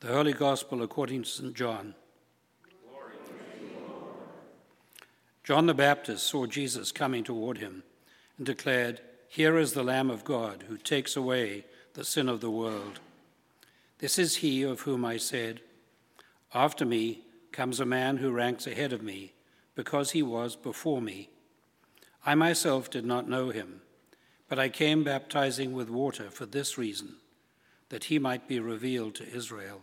The Holy Gospel according to St. John. John the Baptist saw Jesus coming toward him and declared, Here is the Lamb of God who takes away the sin of the world. This is he of whom I said, After me comes a man who ranks ahead of me, because he was before me. I myself did not know him, but I came baptizing with water for this reason, that he might be revealed to Israel.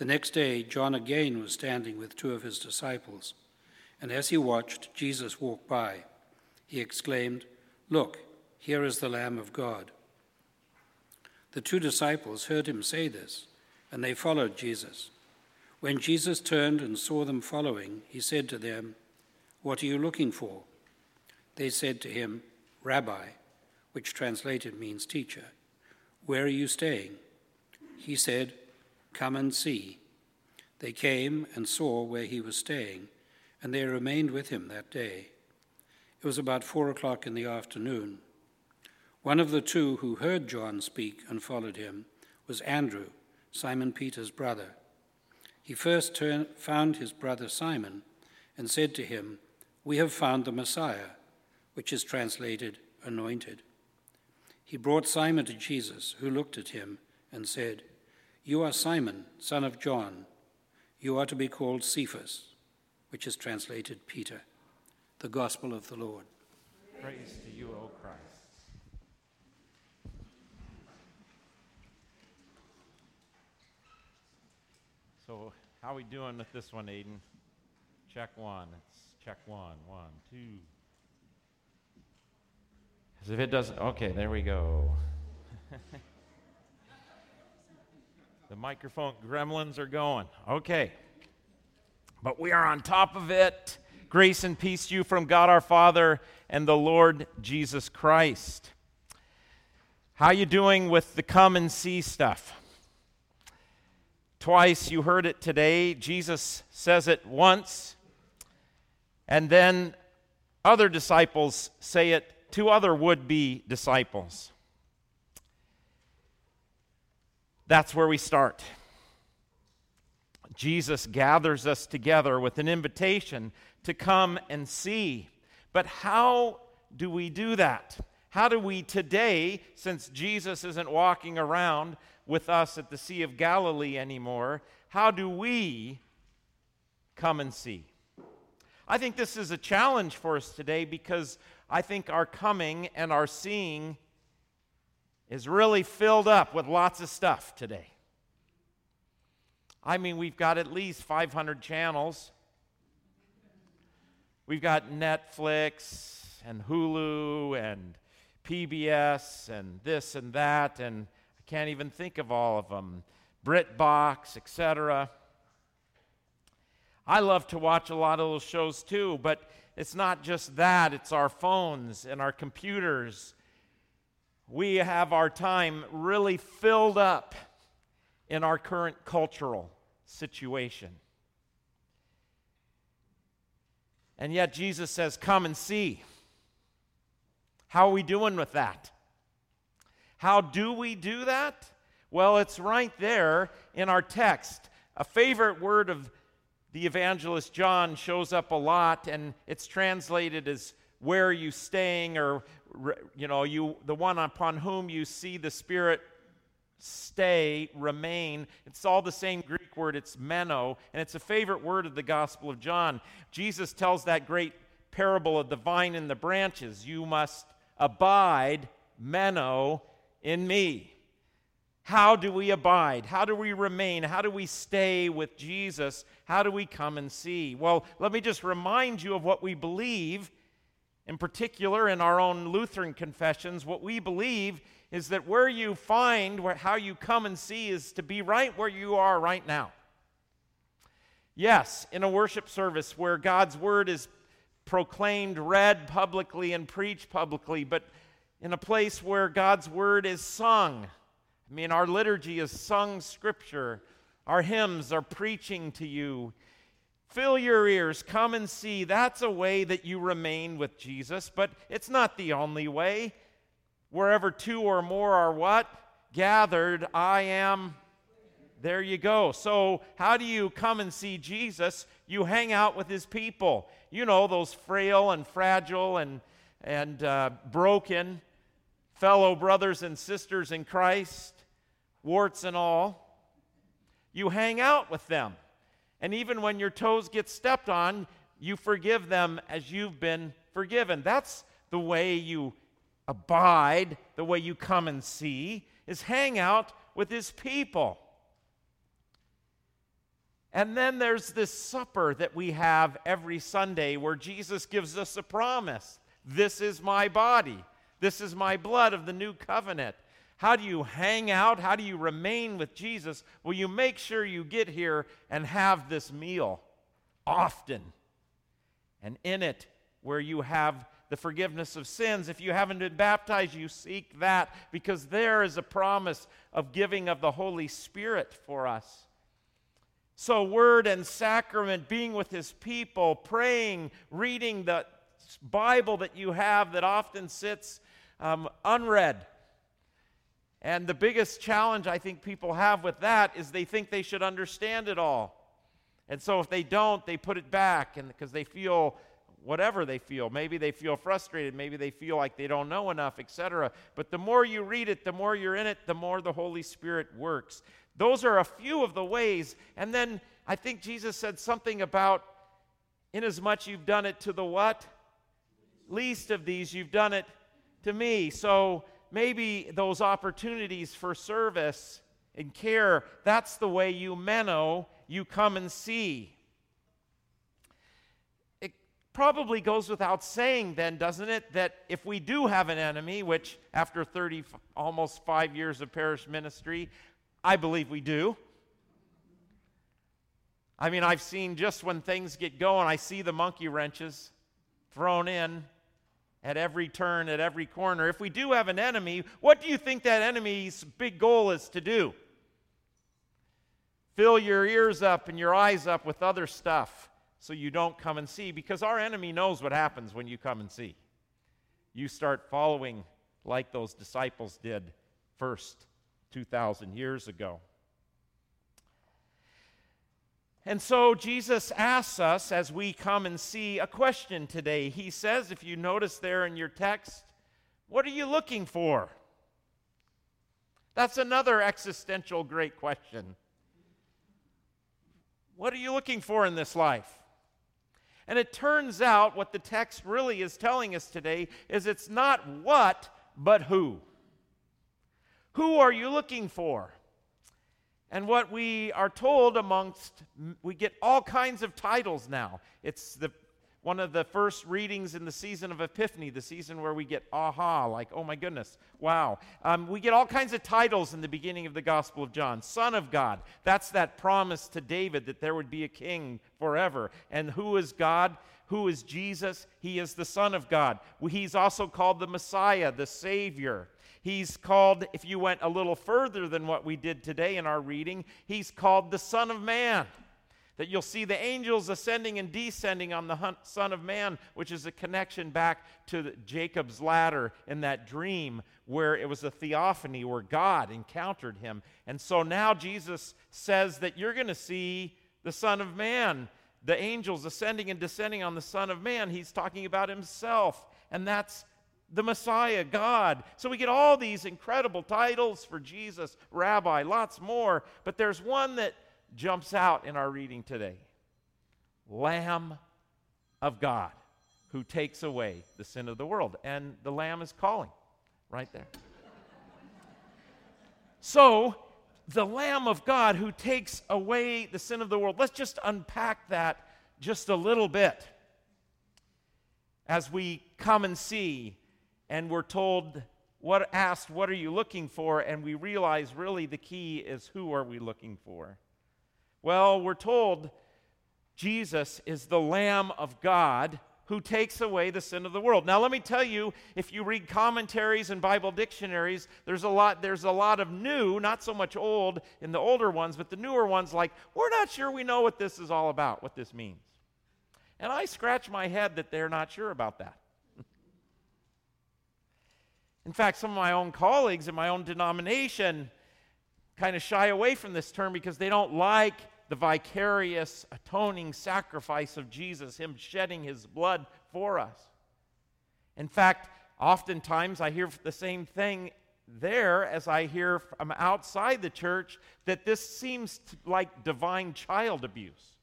The next day, John again was standing with two of his disciples, and as he watched Jesus walk by, he exclaimed, Look, here is the Lamb of God. The two disciples heard him say this, and they followed Jesus. When Jesus turned and saw them following, he said to them, What are you looking for? They said to him, Rabbi, which translated means teacher, where are you staying? He said, Come and see. They came and saw where he was staying, and they remained with him that day. It was about four o'clock in the afternoon. One of the two who heard John speak and followed him was Andrew, Simon Peter's brother. He first turned, found his brother Simon and said to him, We have found the Messiah, which is translated anointed. He brought Simon to Jesus, who looked at him and said, You are Simon, son of John. You are to be called Cephas, which is translated Peter. The Gospel of the Lord. Praise to you, O Christ. So, how are we doing with this one, Aiden? Check one. It's check one. One, two. As if it doesn't. Okay, there we go. the microphone gremlins are going. Okay. But we are on top of it. Grace and peace to you from God our Father and the Lord Jesus Christ. How you doing with the come and see stuff? Twice you heard it today. Jesus says it once. And then other disciples say it to other would be disciples. That's where we start. Jesus gathers us together with an invitation to come and see. But how do we do that? How do we today, since Jesus isn't walking around with us at the Sea of Galilee anymore, how do we come and see? I think this is a challenge for us today because I think our coming and our seeing is really filled up with lots of stuff today. I mean, we've got at least 500 channels. We've got Netflix and Hulu and PBS and this and that, and I can't even think of all of them. BritBox, etc. I love to watch a lot of those shows too, but it's not just that, it's our phones and our computers. We have our time really filled up in our current cultural situation. And yet Jesus says, Come and see. How are we doing with that? How do we do that? Well, it's right there in our text. A favorite word of the evangelist John shows up a lot, and it's translated as where are you staying, or you know, you the one upon whom you see the Spirit stay, remain. It's all the same Greek word, it's meno, and it's a favorite word of the Gospel of John. Jesus tells that great parable of the vine and the branches. You must abide, meno, in me. How do we abide? How do we remain? How do we stay with Jesus? How do we come and see? Well, let me just remind you of what we believe, in particular in our own Lutheran confessions. What we believe is that where you find where, how you come and see is to be right where you are right now. Yes, in a worship service where God's word is proclaimed, read publicly, and preached publicly, but in a place where God's word is sung. I mean, our liturgy is sung scripture, our hymns are preaching to you. Fill your ears, come and see. That's a way that you remain with Jesus, but it's not the only way. Wherever two or more are what? Gathered, I am. There you go. So, how do you come and see Jesus? You hang out with his people. You know, those frail and fragile and, and uh, broken fellow brothers and sisters in Christ, warts and all. You hang out with them. And even when your toes get stepped on, you forgive them as you've been forgiven. That's the way you abide, the way you come and see, is hang out with his people. And then there's this supper that we have every Sunday where Jesus gives us a promise. This is my body. This is my blood of the new covenant. How do you hang out? How do you remain with Jesus? Well, you make sure you get here and have this meal often. And in it, where you have the forgiveness of sins, if you haven't been baptized, you seek that because there is a promise of giving of the Holy Spirit for us. So, word and sacrament, being with his people, praying, reading the Bible that you have that often sits um, unread and the biggest challenge I think people have with that is they think they should understand it all. And so if they don't, they put it back because they feel whatever they feel. Maybe they feel frustrated, maybe they feel like they don't know enough, etc. But the more you read it, the more you're in it, the more the Holy Spirit works. Those are a few of the ways. And then I think Jesus said something about inasmuch you've done it to the what? Least of these, you've done it to me. So maybe those opportunities for service and care, that's the way you meno, you come and see. It probably goes without saying, then, doesn't it, that if we do have an enemy, which after 30, almost five years of parish ministry, I believe we do. I mean, I've seen just when things get going, I see the monkey wrenches thrown in at every turn, at every corner. If we do have an enemy, what do you think that enemy's big goal is to do? Fill your ears up and your eyes up with other stuff so you don't come and see, because our enemy knows what happens when you come and see. You start following like those disciples did first 2,000 years ago. And so Jesus asks us as we come and see a question today. He says, if you notice there in your text, what are you looking for? That's another existential great question. What are you looking for in this life? And it turns out what the text really is telling us today is it's not what, but who. Who are you looking for? And what we are told amongst, we get all kinds of titles now. It's the one of the first readings in the season of Epiphany, the season where we get aha, like, oh my goodness, wow. Um, we get all kinds of titles in the beginning of the Gospel of John. Son of God, that's that promise to David that there would be a king forever. And who is God? Who is Jesus? He is the Son of God. He's also called the Messiah, the Savior. He's called, if you went a little further than what we did today in our reading, he's called the Son of Man. That you'll see the angels ascending and descending on the Son of Man, which is a connection back to Jacob's ladder in that dream where it was a theophany where God encountered him. And so now Jesus says that you're going to see the Son of Man, the angels ascending and descending on the Son of Man. He's talking about himself. And that's the Messiah, God. So we get all these incredible titles for Jesus, Rabbi, lots more. But there's one that jumps out in our reading today Lamb of God, who takes away the sin of the world. And the Lamb is calling right there. so, the Lamb of God who takes away the sin of the world. Let's just unpack that just a little bit as we come and see and we're told what asked what are you looking for and we realize really the key is who are we looking for well we're told Jesus is the Lamb of God who takes away the sin of the world. Now let me tell you, if you read commentaries and Bible dictionaries, there's a lot there's a lot of new, not so much old in the older ones, but the newer ones like we're not sure we know what this is all about, what this means. And I scratch my head that they're not sure about that. in fact, some of my own colleagues in my own denomination kind of shy away from this term because they don't like the vicarious atoning sacrifice of Jesus, Him shedding His blood for us. In fact, oftentimes I hear the same thing there as I hear from outside the church that this seems like divine child abuse.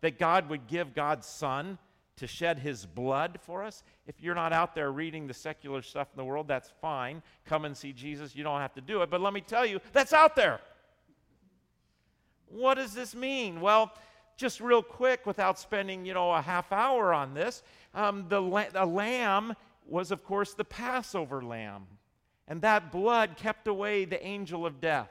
That God would give God's Son to shed His blood for us. If you're not out there reading the secular stuff in the world, that's fine. Come and see Jesus. You don't have to do it. But let me tell you, that's out there. What does this mean? Well, just real quick, without spending, you know, a half hour on this, um, the, la- the lamb was, of course, the Passover lamb. And that blood kept away the angel of death.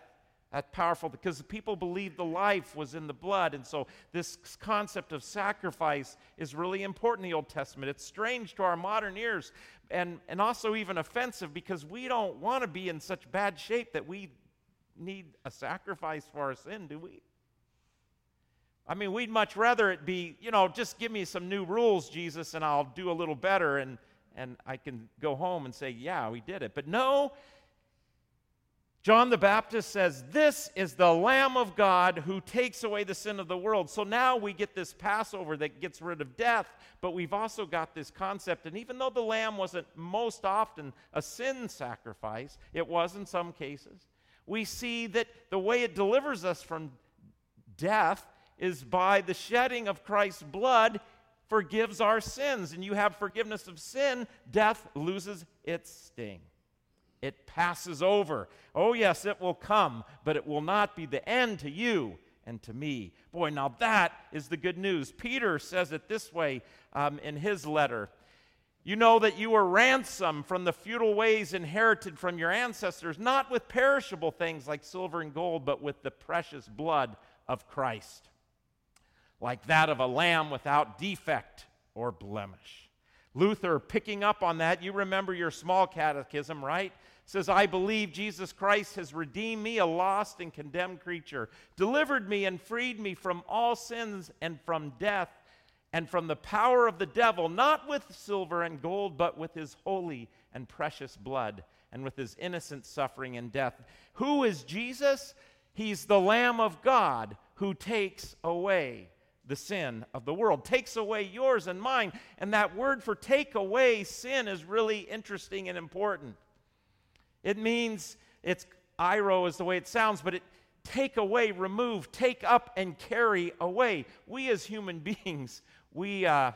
That's powerful because the people believed the life was in the blood. And so, this concept of sacrifice is really important in the Old Testament. It's strange to our modern ears and, and also even offensive because we don't want to be in such bad shape that we need a sacrifice for our sin, do we? I mean, we'd much rather it be, you know, just give me some new rules, Jesus, and I'll do a little better and, and I can go home and say, yeah, we did it. But no, John the Baptist says, This is the Lamb of God who takes away the sin of the world. So now we get this Passover that gets rid of death, but we've also got this concept. And even though the lamb wasn't most often a sin sacrifice, it was in some cases, we see that the way it delivers us from death is by the shedding of Christ's blood forgives our sins. And you have forgiveness of sin, death loses its sting. It passes over. Oh, yes, it will come, but it will not be the end to you and to me. Boy, now that is the good news. Peter says it this way um, in his letter you know that you were ransomed from the futile ways inherited from your ancestors, not with perishable things like silver and gold, but with the precious blood of Christ, like that of a lamb without defect or blemish. Luther, picking up on that, you remember your small catechism, right? Says, I believe Jesus Christ has redeemed me, a lost and condemned creature, delivered me and freed me from all sins and from death and from the power of the devil, not with silver and gold, but with his holy and precious blood, and with his innocent suffering and death. Who is Jesus? He's the Lamb of God who takes away the sin of the world, takes away yours and mine. And that word for take away sin is really interesting and important. It means, it's iro is the way it sounds, but it take away, remove, take up, and carry away. We as human beings, we, uh,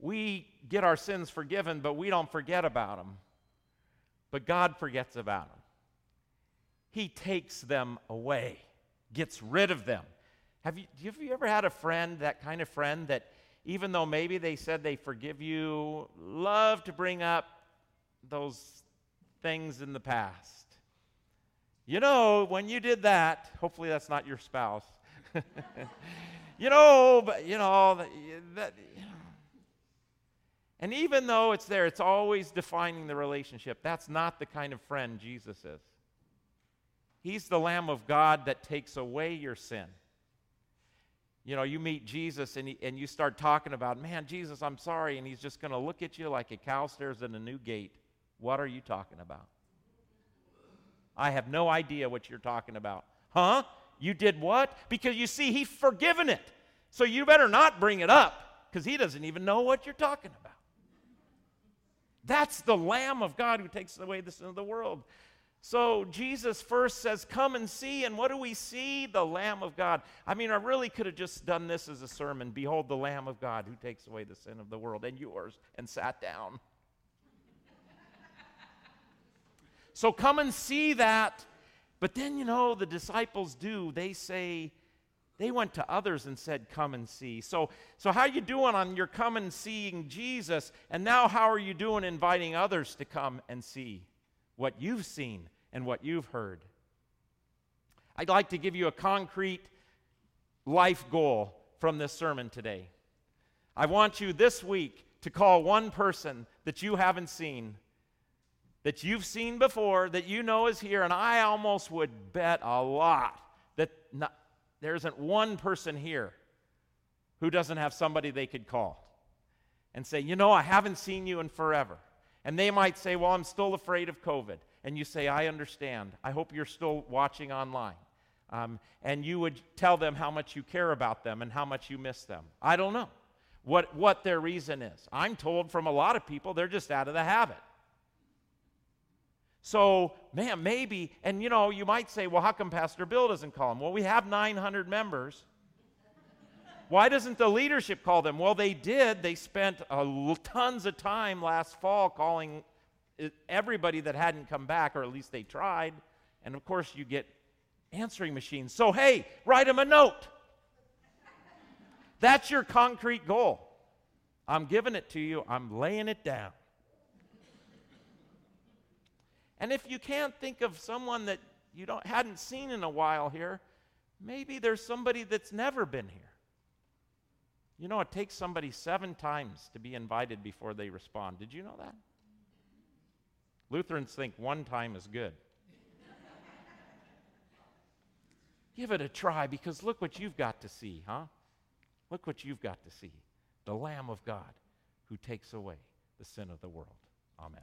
we get our sins forgiven, but we don't forget about them. But God forgets about them. He takes them away, gets rid of them. Have you, have you ever had a friend, that kind of friend, that even though maybe they said they forgive you, love to bring up those things in the past? You know, when you did that, hopefully that's not your spouse. you know, but you know, that, and even though it's there, it's always defining the relationship. That's not the kind of friend Jesus is. He's the Lamb of God that takes away your sin. You know, you meet Jesus and, he, and you start talking about, man, Jesus, I'm sorry. And he's just going to look at you like a cow stares at a new gate. What are you talking about? I have no idea what you're talking about. Huh? You did what? Because you see, he's forgiven it. So you better not bring it up because he doesn't even know what you're talking about. That's the Lamb of God who takes away the sin of the world. So Jesus first says, Come and see. And what do we see? The Lamb of God. I mean, I really could have just done this as a sermon Behold, the Lamb of God who takes away the sin of the world and yours, and sat down. so come and see that but then, you know, the disciples do. They say, they went to others and said, Come and see. So, so how you doing on your come and seeing Jesus? And now, how are you doing inviting others to come and see what you've seen and what you've heard? I'd like to give you a concrete life goal from this sermon today. I want you this week to call one person that you haven't seen, that you've seen before, that you know is here, and I almost would bet a lot that not, there isn't one person here who doesn't have somebody they could call and say, You know, I haven't seen you in forever. And they might say, Well, I'm still afraid of COVID. And you say, I understand. I hope you're still watching online. Um, and you would tell them how much you care about them and how much you miss them. I don't know what, what their reason is. I'm told from a lot of people they're just out of the habit. So, man, maybe, and you know, you might say, well, how come Pastor Bill doesn't call them? Well, we have 900 members. Why doesn't the leadership call them? Well, they did. They spent tons of time last fall calling everybody that hadn't come back, or at least they tried. And of course, you get answering machines. So, hey, write them a note. That's your concrete goal. I'm giving it to you, I'm laying it down. And if you can't think of someone that you don't, hadn't seen in a while here, maybe there's somebody that's never been here. You know, it takes somebody seven times to be invited before they respond. Did you know that? Lutherans think one time is good. Give it a try because look what you've got to see, huh? Look what you've got to see the Lamb of God who takes away the sin of the world. Amen.